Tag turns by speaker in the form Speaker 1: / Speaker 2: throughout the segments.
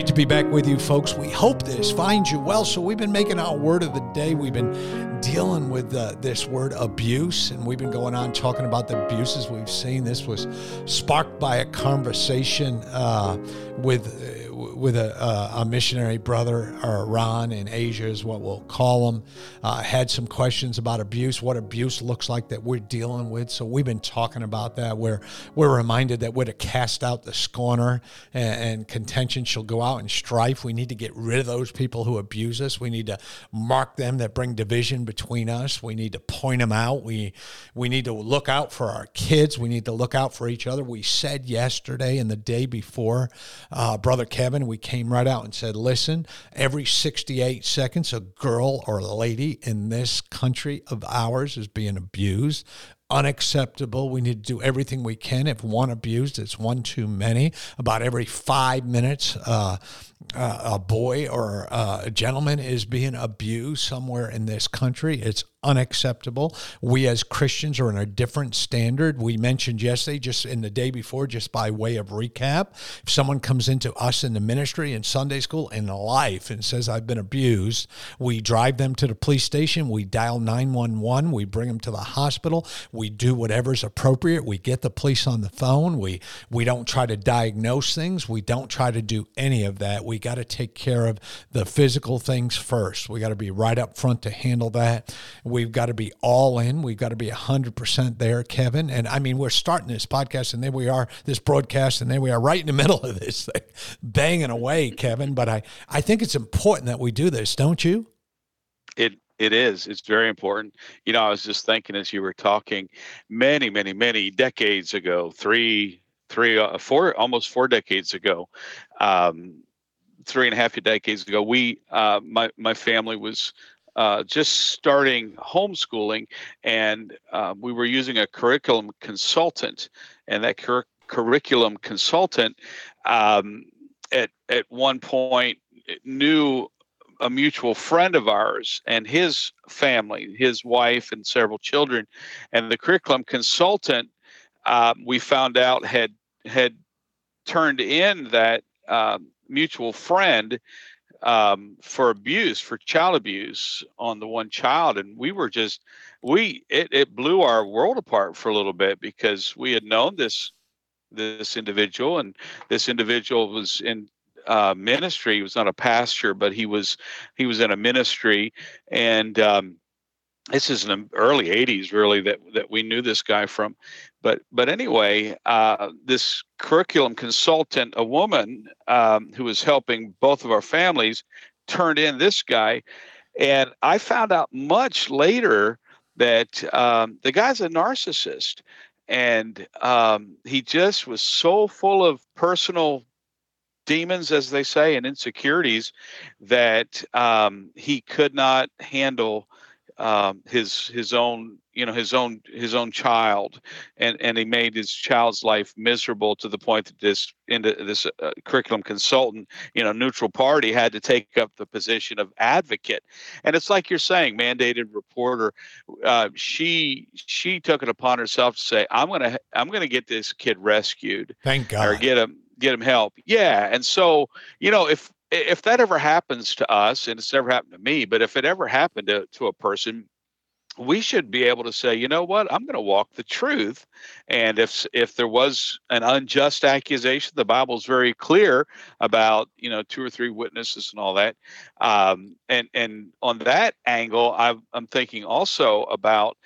Speaker 1: Great to be back with you, folks. We hope this finds you well. So, we've been making our word of the day. We've been dealing with uh, this word abuse, and we've been going on talking about the abuses we've seen. This was sparked by a conversation uh, with with a, a, missionary brother, or Ron in Asia is what we'll call him, uh, had some questions about abuse, what abuse looks like that we're dealing with. So we've been talking about that. We're we're reminded that we're to cast out the scorner, and, and contention shall go out in strife. We need to get rid of those people who abuse us. We need to mark them that bring division between us. We need to point them out. We we need to look out for our kids. We need to look out for each other. We said yesterday and the day before, uh, brother Kevin we came right out and said, listen, every 68 seconds, a girl or a lady in this country of ours is being abused unacceptable. We need to do everything we can. If one abused, it's one too many. About every five minutes, uh, uh, a boy or uh, a gentleman is being abused somewhere in this country. It's unacceptable. We as Christians are in a different standard. We mentioned yesterday, just in the day before, just by way of recap, if someone comes into us in the ministry, in Sunday school, in life, and says, I've been abused, we drive them to the police station, we dial 911, we bring them to the hospital, we do whatever's appropriate, we get the police on the phone, we, we don't try to diagnose things, we don't try to do any of that we got to take care of the physical things first. We got to be right up front to handle that. We've got to be all in. We've got to be 100% there, Kevin. And I mean, we're starting this podcast and there we are, this broadcast, and there we are right in the middle of this thing, banging away, Kevin. But I, I think it's important that we do this, don't you?
Speaker 2: It it is. It's very important. You know, I was just thinking as you were talking, many, many, many decades ago, three, three, uh, four, almost four decades ago, um, three and a half decades ago, we uh, my my family was uh, just starting homeschooling, and uh, we were using a curriculum consultant, and that cur- curriculum consultant um, at at one point knew a mutual friend of ours and his family, his wife and several children, and the curriculum consultant uh, we found out had had turned in that um, mutual friend um, for abuse, for child abuse on the one child. And we were just, we, it, it blew our world apart for a little bit because we had known this, this individual and this individual was in uh, ministry. He was not a pastor, but he was, he was in a ministry and, um, this is in the early 80s really that that we knew this guy from but but anyway uh, this curriculum consultant a woman um, who was helping both of our families turned in this guy. And i found out much later that um, the guy's a narcissist. And um, he just was so full of personal demons as they say and insecurities that um, he could not handle um, his his own you know his own his own child and and he made his child's life miserable to the point that this into this uh, curriculum consultant you know neutral party had to take up the position of advocate. And it's like you're saying mandated reporter uh, she she took it upon herself to say i'm gonna i'm gonna get this kid rescued
Speaker 1: thank god.
Speaker 2: or get him get him help. Yeah and so you know if if that ever happens to us, and it's never happened to me, but if it ever happened to, to a person, we should be able to say, you know what, I'm going to walk the truth. And if if there was an unjust accusation, the Bible's very clear about you know two or three witnesses and all that. Um, and and on that angle, i am thinking also about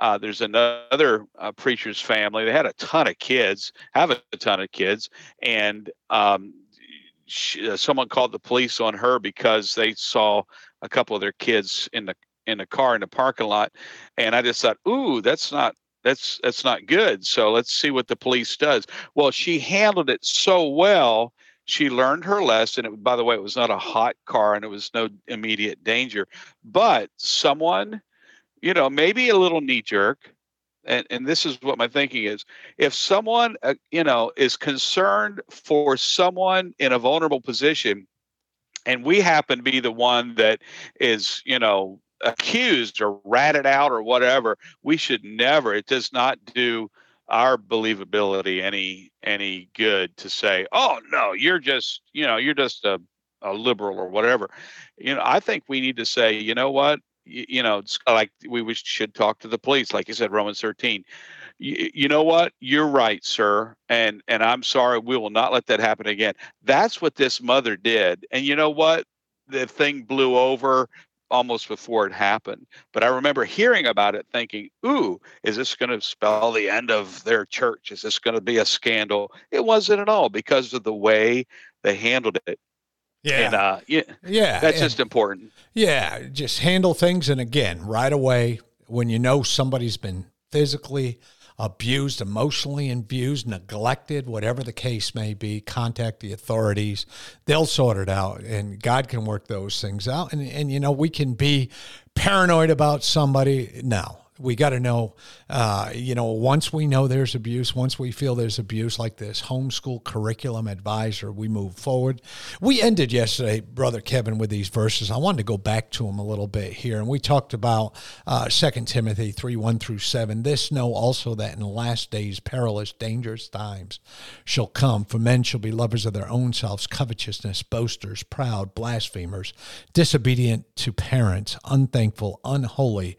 Speaker 2: uh, there's another uh, preacher's family. They had a ton of kids, have a ton of kids, and um, she, uh, someone called the police on her because they saw a couple of their kids in the in the car in the parking lot, and I just thought, ooh, that's not that's that's not good. So let's see what the police does. Well, she handled it so well. she learned her lesson. It, by the way, it was not a hot car and it was no immediate danger, but someone, you know, maybe a little knee jerk. And, and this is what my thinking is if someone uh, you know is concerned for someone in a vulnerable position and we happen to be the one that is you know accused or ratted out or whatever we should never it does not do our believability any any good to say oh no you're just you know you're just a, a liberal or whatever. You know i think we need to say you know what you, you know it's uh, like we, we should talk to the police like you said romans 13 you, you know what you're right sir and and i'm sorry we will not let that happen again that's what this mother did and you know what the thing blew over almost before it happened. But I remember hearing about it thinking, ooh, is this going to spell the end of their church? Is this going to be a scandal? It wasn't at all because of the way they handled it.
Speaker 1: Yeah.
Speaker 2: And, uh, yeah.
Speaker 1: Yeah.
Speaker 2: That's just important.
Speaker 1: Yeah. Just handle things. And again, right away, when you know somebody's been physically abused, emotionally abused, neglected, whatever the case may be, contact the authorities. They'll sort it out, and God can work those things out. And and you know we can be paranoid about somebody. No, we got to know, uh, you know, once we know there's abuse, once we feel there's abuse, like this homeschool curriculum advisor, we move forward. We ended yesterday, Brother Kevin, with these verses. I wanted to go back to them a little bit here. And we talked about uh, 2 Timothy 3 1 through 7. This know also that in the last days, perilous, dangerous times shall come, for men shall be lovers of their own selves, covetousness, boasters, proud, blasphemers, disobedient to parents, unthankful, unholy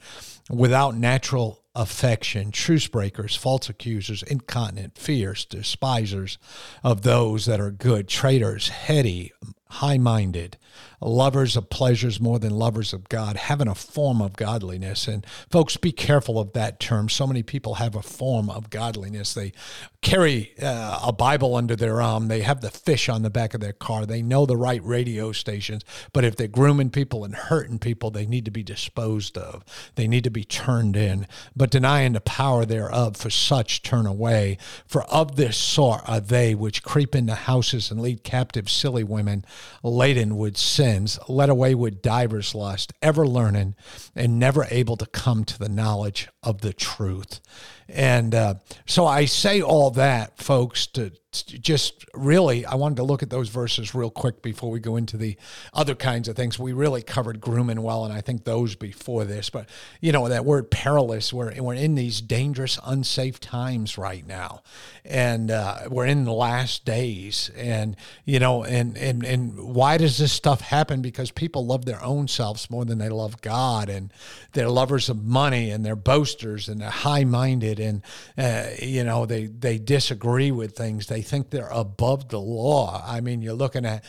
Speaker 1: without natural affection, truce breakers, false accusers, incontinent, fierce, despisers of those that are good, traitors, heady, high minded, lovers of pleasures more than lovers of God, having a form of godliness. And folks, be careful of that term. So many people have a form of godliness. They carry uh, a Bible under their arm, they have the fish on the back of their car, they know the right radio stations. But if they're grooming people and hurting people, they need to be disposed of, they need to be turned in. But denying the power thereof, for such turn away. For of this sort are they which creep into houses and lead captive silly women laden with sins, led away with divers lust, ever learning, and never able to come to the knowledge of the truth. And uh, so I say all that, folks, to, to, just really, I wanted to look at those verses real quick before we go into the other kinds of things. We really covered grooming well, and I think those before this. But, you know, that word perilous, we're, we're in these dangerous, unsafe times right now. And uh, we're in the last days. And, you know, and, and, and why does this stuff happen? Because people love their own selves more than they love God. And they're lovers of money and they're boasters and they're high minded and uh, you know they they disagree with things. They think they're above the law. I mean, you're looking at,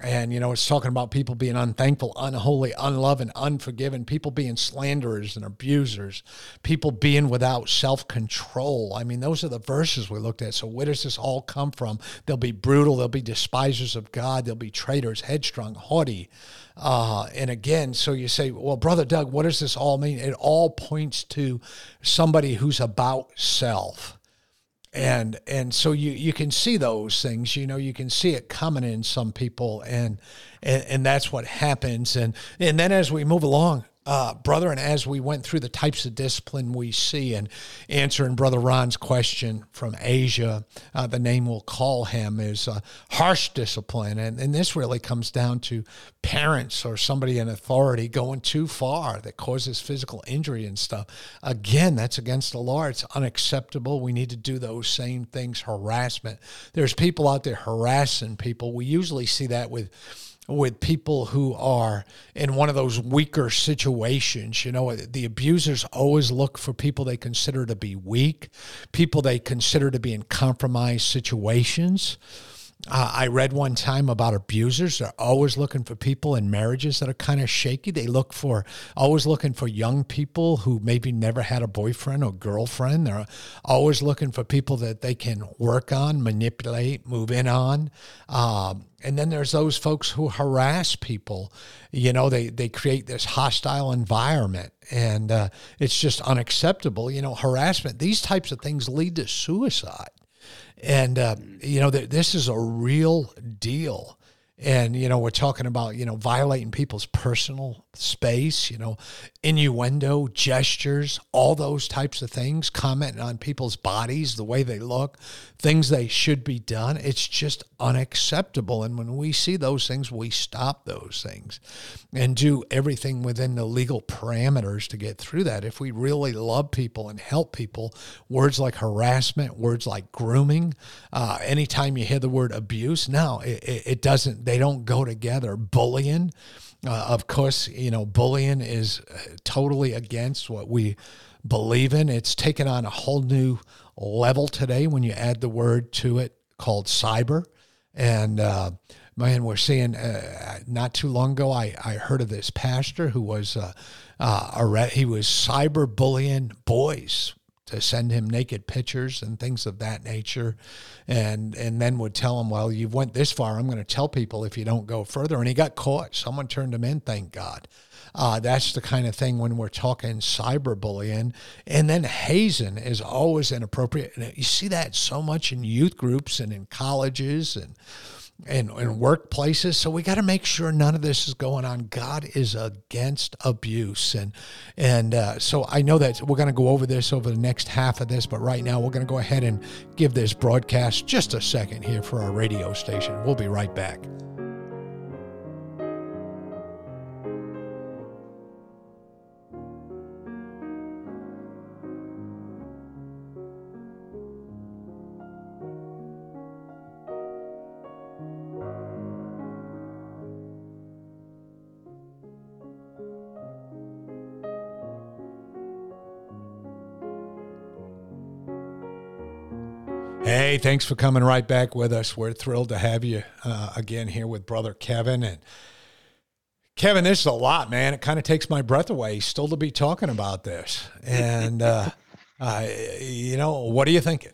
Speaker 1: and you know, it's talking about people being unthankful, unholy, unloving, unforgiving, people being slanderers and abusers, people being without self control. I mean, those are the verses we looked at. So where does this all come from? They'll be brutal. They'll be despisers of God. They'll be traitors, headstrong, haughty. Uh, and again, so you say, well, Brother Doug, what does this all mean? It all points to somebody who's about self. And and so you you can see those things, you know, you can see it coming in some people, and and, and that's what happens. And and then as we move along, uh, brother, and as we went through the types of discipline we see and answering Brother Ron's question from Asia, uh, the name we'll call him is uh, harsh discipline. And, and this really comes down to parents or somebody in authority going too far that causes physical injury and stuff. Again, that's against the law. It's unacceptable. We need to do those same things harassment. There's people out there harassing people. We usually see that with with people who are in one of those weaker situations. You know, the abusers always look for people they consider to be weak, people they consider to be in compromised situations. Uh, I read one time about abusers. They're always looking for people in marriages that are kind of shaky. They look for, always looking for young people who maybe never had a boyfriend or girlfriend. They're always looking for people that they can work on, manipulate, move in on. Um, and then there's those folks who harass people. You know, they, they create this hostile environment and uh, it's just unacceptable. You know, harassment, these types of things lead to suicide And, uh, you know, th- this is a real deal. And you know we're talking about you know violating people's personal space you know innuendo gestures all those types of things commenting on people's bodies the way they look things they should be done. It's just unacceptable. And when we see those things we stop those things and do everything within the legal parameters to get through that. If we really love people and help people words like harassment words like grooming uh, anytime you hear the word abuse no it, it doesn't they don't go together. Bullying, uh, of course, you know, bullying is uh, totally against what we believe in. It's taken on a whole new level today when you add the word to it called cyber. And uh, man, we're seeing uh, not too long ago, I, I heard of this pastor who was uh, uh, he was cyber bullying boys to send him naked pictures and things of that nature. And and then would tell him well you've went this far. I'm going to tell people if you don't go further. And he got caught. Someone turned him in thank god. Uh, that's the kind of thing when we're talking cyberbullying. And then hazing is always inappropriate. You see that so much in youth groups and in colleges and and, and workplaces. So we got to make sure none of this is going on. God is against abuse, and and uh, so I know that we're going to go over this over the next half of this, but right now we're going to go ahead and give this broadcast just a second here for our radio station. We'll be right back. Hey, thanks for coming right back with us. We're thrilled to have you uh, again here with Brother Kevin. And Kevin, this is a lot, man. It kind of takes my breath away still to be talking about this. And, uh, uh, you know, what are you thinking?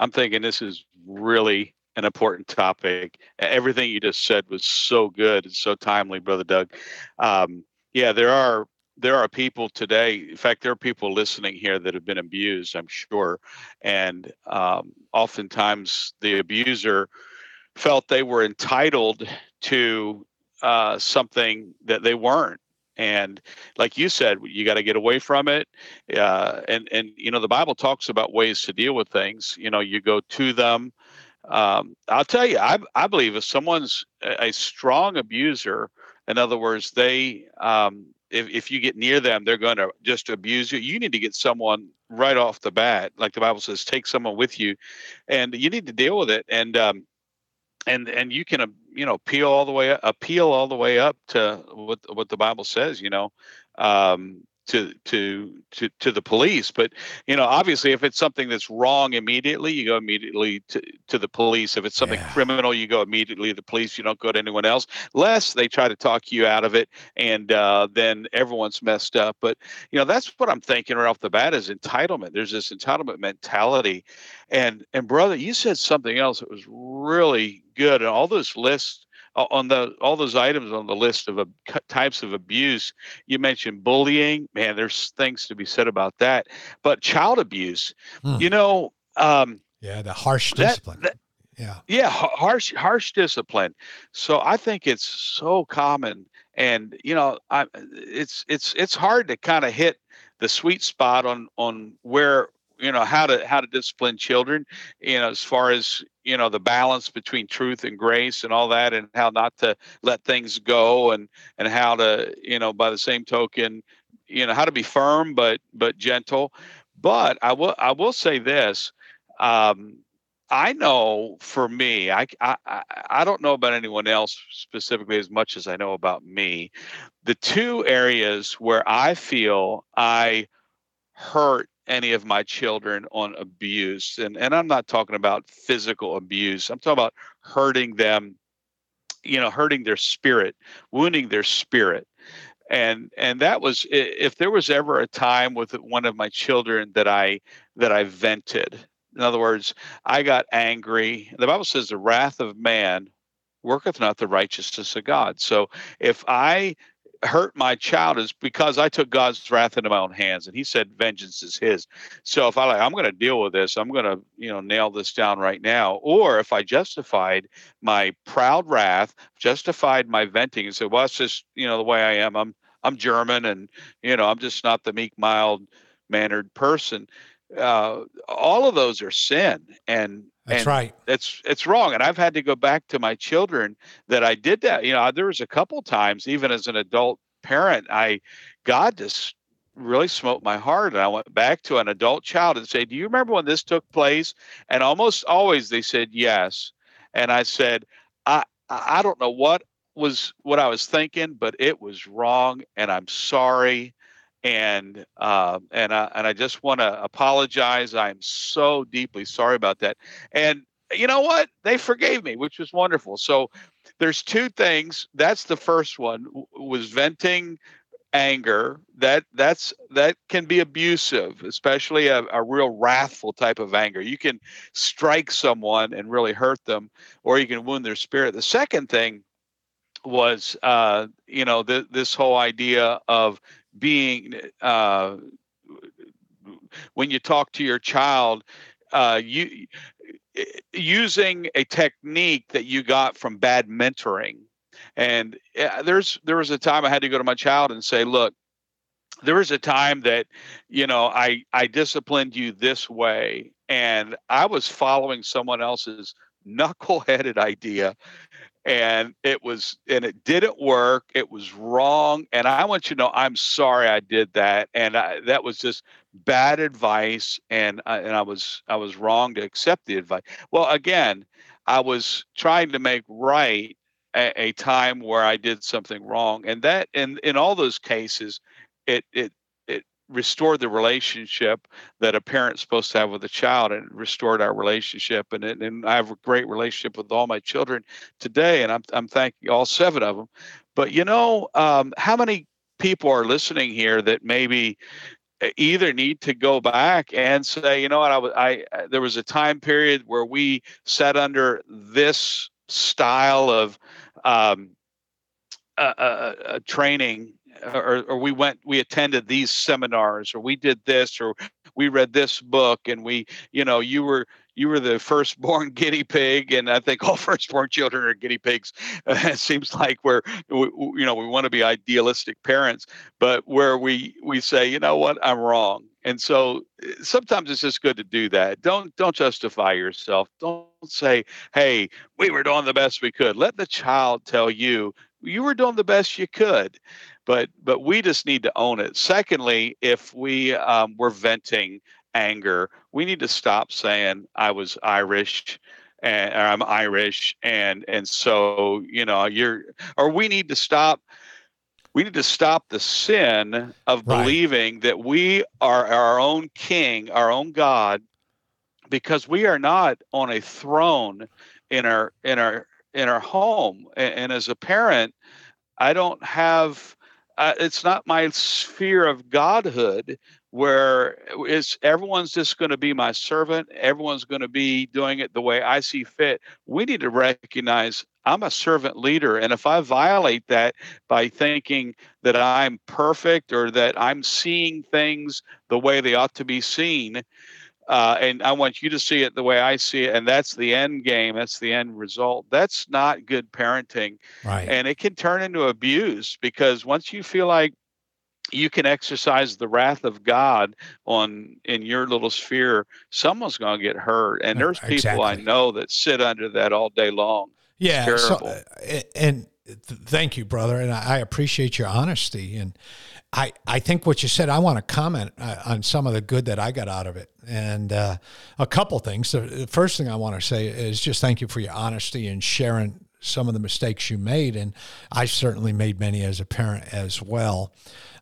Speaker 2: I'm thinking this is really an important topic. Everything you just said was so good and so timely, Brother Doug. Um, yeah, there are there are people today in fact there are people listening here that have been abused i'm sure. And um, oftentimes the abuser felt they were entitled to uh, something that they weren't. And like you said you got to get away from it. Uh, and and you know the bible talks about ways to deal with things. You know you go to them. Um, i'll tell you I, I believe if someone's a, strong abuser in other words they um, if, if you get near them, they're going to just abuse you. You need to get someone right off the bat, like the Bible says, take someone with you, and you need to deal with it. And um, and and you can you know appeal all the way up, appeal all the way up to what what the Bible says. You know, um, to to to to the police but you know obviously if it's something that's wrong immediately you go immediately to, to the police. If it's something yeah. criminal you go immediately to the police. You don't go to anyone else lest they try to talk you out of it and uh, then everyone's messed up. But you know that's what i'm thinking right off the bat is entitlement. There's this entitlement mentality. And and brother you said something else that was really good. And all those lists on the all those items on the list of uh, types of abuse. You mentioned bullying. Man there's things to be said about that. But child abuse hmm. you know um,
Speaker 1: yeah the harsh discipline. that, that,
Speaker 2: yeah yeah harsh harsh discipline. So i think it's so common. And you know I, it's it's it's hard to kind of hit the sweet spot on on where you know how to how to discipline children you know as far as you know the balance between truth and grace and all that and how not to let things go and and how to you know by the same token you know how to be firm but but gentle but i will i will say this um I know for me, I, I I don't know about anyone else specifically as much as I know about me. The two areas where I feel I hurt any of my children on abuse and and I'm not talking about physical abuse I'm talking about hurting them you know hurting their spirit wounding their spirit. And and that was if there was ever a time with one of my children that I that I vented in other words I got angry the bible says the wrath of man worketh not the righteousness of God. So if I hurt my child is because I took God's wrath into my own hands, and He said, "Vengeance is His." So if I like, I'm going to deal with this. I'm going to, you know, nail this down right now. Or if I justified my proud wrath, justified my venting, and said, "Well, it's just, you know, the way I am. I'm, I'm German, and you know, I'm just not the meek, mild mannered person." Uh, all of those are sin, and
Speaker 1: that's
Speaker 2: and
Speaker 1: right.
Speaker 2: It's it's wrong, and I've had to go back to my children that I did that. You know, there was a couple times, even as an adult parent, I God just really smote my heart, and I went back to an adult child and said, "Do you remember when this took place?" And almost always they said yes, and I said, "I I don't know what was what I was thinking, but it was wrong, and I'm sorry." And uh, and I, and I just want to apologize. I'm so deeply sorry about that. And you know what? They forgave me, which was wonderful. So there's two things. That's the first one was venting anger that that's that can be abusive especially a, a real wrathful type of anger you can strike someone and really hurt them or you can wound their spirit the second thing was uh, you know th- this whole idea of being uh, when you talk to your child uh, you using a technique that you got from bad mentoring. And there's there was a time i had to go to my child and say look there was a time that you know i i disciplined you this way and i was following someone else's knuckleheaded idea and it was and it didn't work it was wrong and i want you to know i'm sorry i did that and I, that was just bad advice and I, and i was i was wrong to accept the advice well again i was trying to make right a, a time where i did something wrong and that in in all those cases it it restored the relationship that a parent's supposed to have with a child and restored our relationship and and I have a great relationship with all my children today and I'm I'm thanking all seven of them but you know um, how many people are listening here that maybe either need to go back and say you know what? I was I there was a time period where we sat under this style of um, uh, uh, training or, or we went we attended these seminars or we did this or we read this book and we you know you were you were the firstborn guinea pig and i think all firstborn children are guinea pigs. It seems like we're we, you know we want to be idealistic parents but where we we say you know what? I'm wrong. And so eh, sometimes it's just good to do that. Don't don't justify yourself. Don't say hey we were doing the best we could. Let the child tell you you were doing the best you could but but we just need to own it. Secondly, if we um, were venting anger, we need to stop saying I was Irish and I'm Irish and and so you know you're or we need to stop we need to stop the sin of right. believing that we are our own king, our own God, because we are not on a throne in our in our in our home. And, and as a parent, I don't have uh, it's not my sphere of godhood where it's everyone's just going to be my servant everyone's going to be doing it the way i see fit we need to recognize i'm a servant leader and if i violate that by thinking that i'm perfect or that i'm seeing things the way they ought to be seen uh, and I want you to see it the way I see it, and that's the end game. That's the end result. That's not good parenting,
Speaker 1: right?
Speaker 2: And it can turn into abuse because once you feel like you can exercise the wrath of God on in your little sphere, someone's going to get hurt, and there's people exactly. I know that sit under that all day long.
Speaker 1: Yeah, so, uh, and thank you, brother, and I appreciate your honesty and I, I think what you said, I want to comment uh, on some of the good that I got out of it. And uh, a couple things. The first thing I want to say is just thank you for your honesty and sharing some of the mistakes you made. And I certainly made many as a parent as well.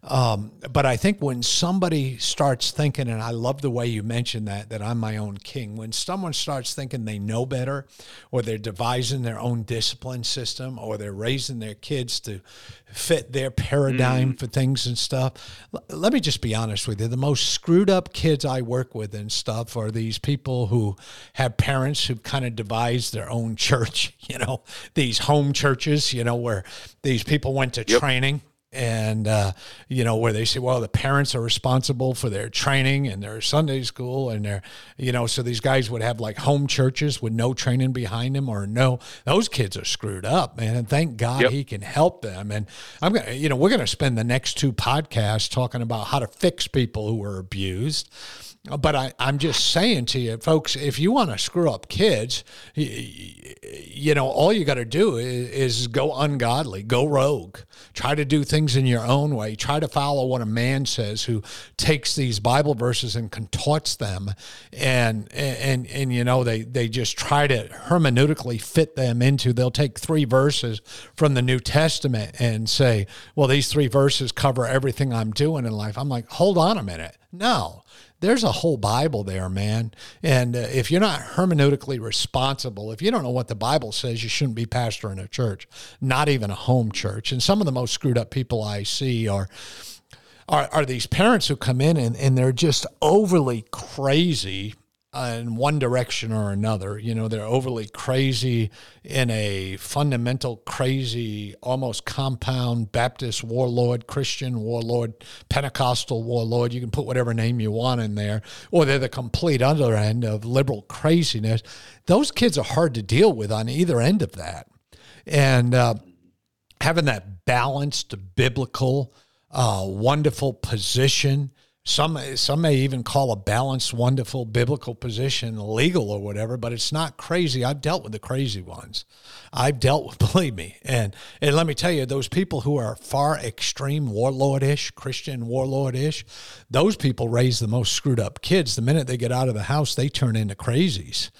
Speaker 1: Um, but I think when somebody starts thinking, and I love the way you mentioned that, that I'm my own king, when someone starts thinking they know better, or they're devising their own discipline system, or they're raising their kids to fit their paradigm mm. for things and stuff. L- let me just be honest with you. The most screwed up kids I work with and stuff are these people who have parents who kind of devised their own church, you know, these home churches, you know, where these people went to yep. training and uh, you know where they say, well, the parents are responsible for their training and their Sunday school and their, you know, so these guys would have like home churches with no training behind them or no, those kids are screwed up, man. And thank God yep. he can help them. And I'm gonna, you know, we're gonna spend the next two podcasts talking about how to fix people who were abused. But I, I'm just saying to you, folks, if you want to screw up kids, you know, all you got to do is, is, go ungodly, go rogue, try to do things in your own way, try to follow what a man says who takes these Bible verses and contorts them, and and and you know they they just try to hermeneutically fit them into. They'll take three verses from the New Testament and say, well, these three verses cover everything I'm doing in life. I'm like, hold on a minute, no there's a whole Bible there, man. And uh, if you're not hermeneutically responsible, if you don't know what the Bible says, you shouldn't be pastoring a church, not even a home church. And some of the most screwed up people I see are. Are, are these parents who come in and, and they're just overly crazy in one direction or another. You know, they're overly crazy in a fundamental, crazy, almost compound Baptist warlord, Christian warlord, Pentecostal warlord. You can put whatever name you want in there, or they're the complete other end of liberal craziness. Those kids are hard to deal with on either end of that. And uh, having that balanced, biblical, uh, wonderful position some some may even call a balanced, wonderful biblical position legal or whatever, but it's not crazy. I've dealt with the crazy ones. I've dealt with, believe me, and and let me tell you, those people who are far extreme warlordish, Christian warlordish, those people raise the most screwed up kids. The minute they get out of the house, they turn into crazies.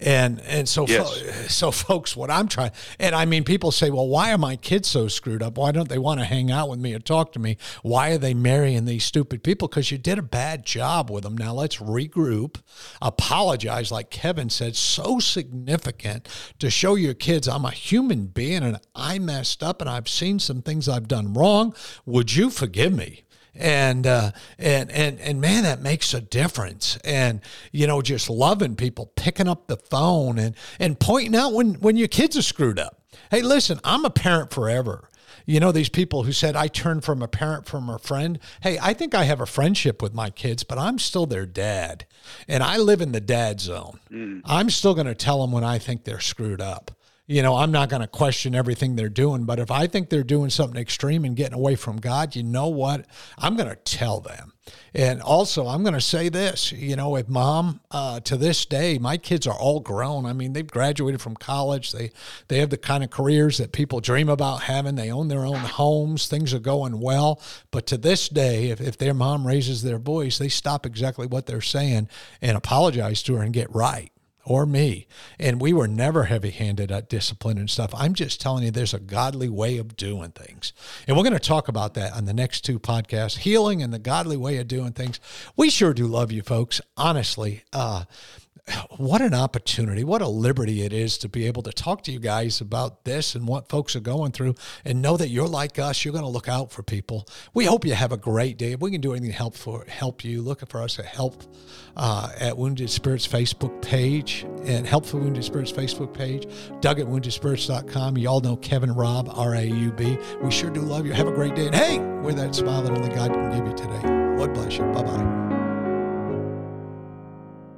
Speaker 1: And and so yes. fo- so folks, what I'm trying, and I mean, people say, well, why are my kids so screwed up? Why don't they want to hang out with me or talk to me? Why are they marrying these stupid people? Because you did a bad job with them. Now let's regroup, apologize, like Kevin said, so significant to show your kids I'm a human being and I messed up and I've seen some things I've done wrong. Would you forgive me? And uh, and and and man, that makes a difference. And you know, just loving people, picking up the phone and and pointing out when when your kids are screwed up. Hey, listen, I'm a parent forever. You know, these people who said, I turned from a parent from a friend. Hey, I think I have a friendship with my kids, but I'm still their dad. And I live in the dad zone. Mm. I'm still going to tell them when I think they're screwed up you know, I'm not going to question everything they're doing, but if I think they're doing something extreme and getting away from God, you know what? I'm going to tell them. And also, I'm going to say this, you know, if mom, uh, to this day, my kids are all grown. I mean, they've graduated from college. They they have the kind of careers that people dream about having. They own their own homes. Things are going well. But to this day, if, if their mom raises their voice, they stop exactly what they're saying and apologize to her and get right or me. And we were never heavy handed at discipline and stuff. I'm just telling you, there's a godly way of doing things. And we're going to talk about that on the next two podcasts healing and the godly way of doing things. We sure do love you, folks. Honestly, uh, what an opportunity, what a liberty it is to be able to talk to you guys about this and what folks are going through and know that you're like us. You're going to look out for people. We hope you have a great day. If we can do anything to help for help you, looking for us at help uh, at Wounded Spirits Facebook page and Help for Wounded Spirits Facebook page, Doug at woundedspirits.com. You all know Kevin Raub, R A U B. We sure do love you. Have a great day. And hey, we're that smile that only God can give you today. Lord bless you. Bye bye.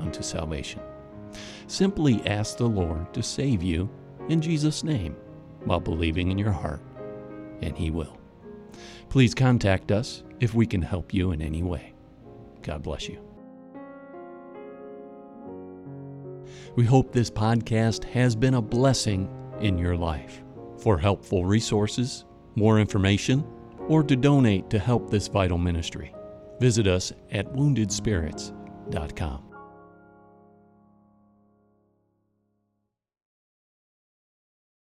Speaker 3: unto salvation. Simply ask the Lord to save you in Jesus' name while believing in your heart, and He will. Please contact us if we can help you in any way. God bless you. We hope this podcast has been a blessing in your life. For helpful resources, more information, or to donate to help this vital ministry, visit us at woundedspirits.com.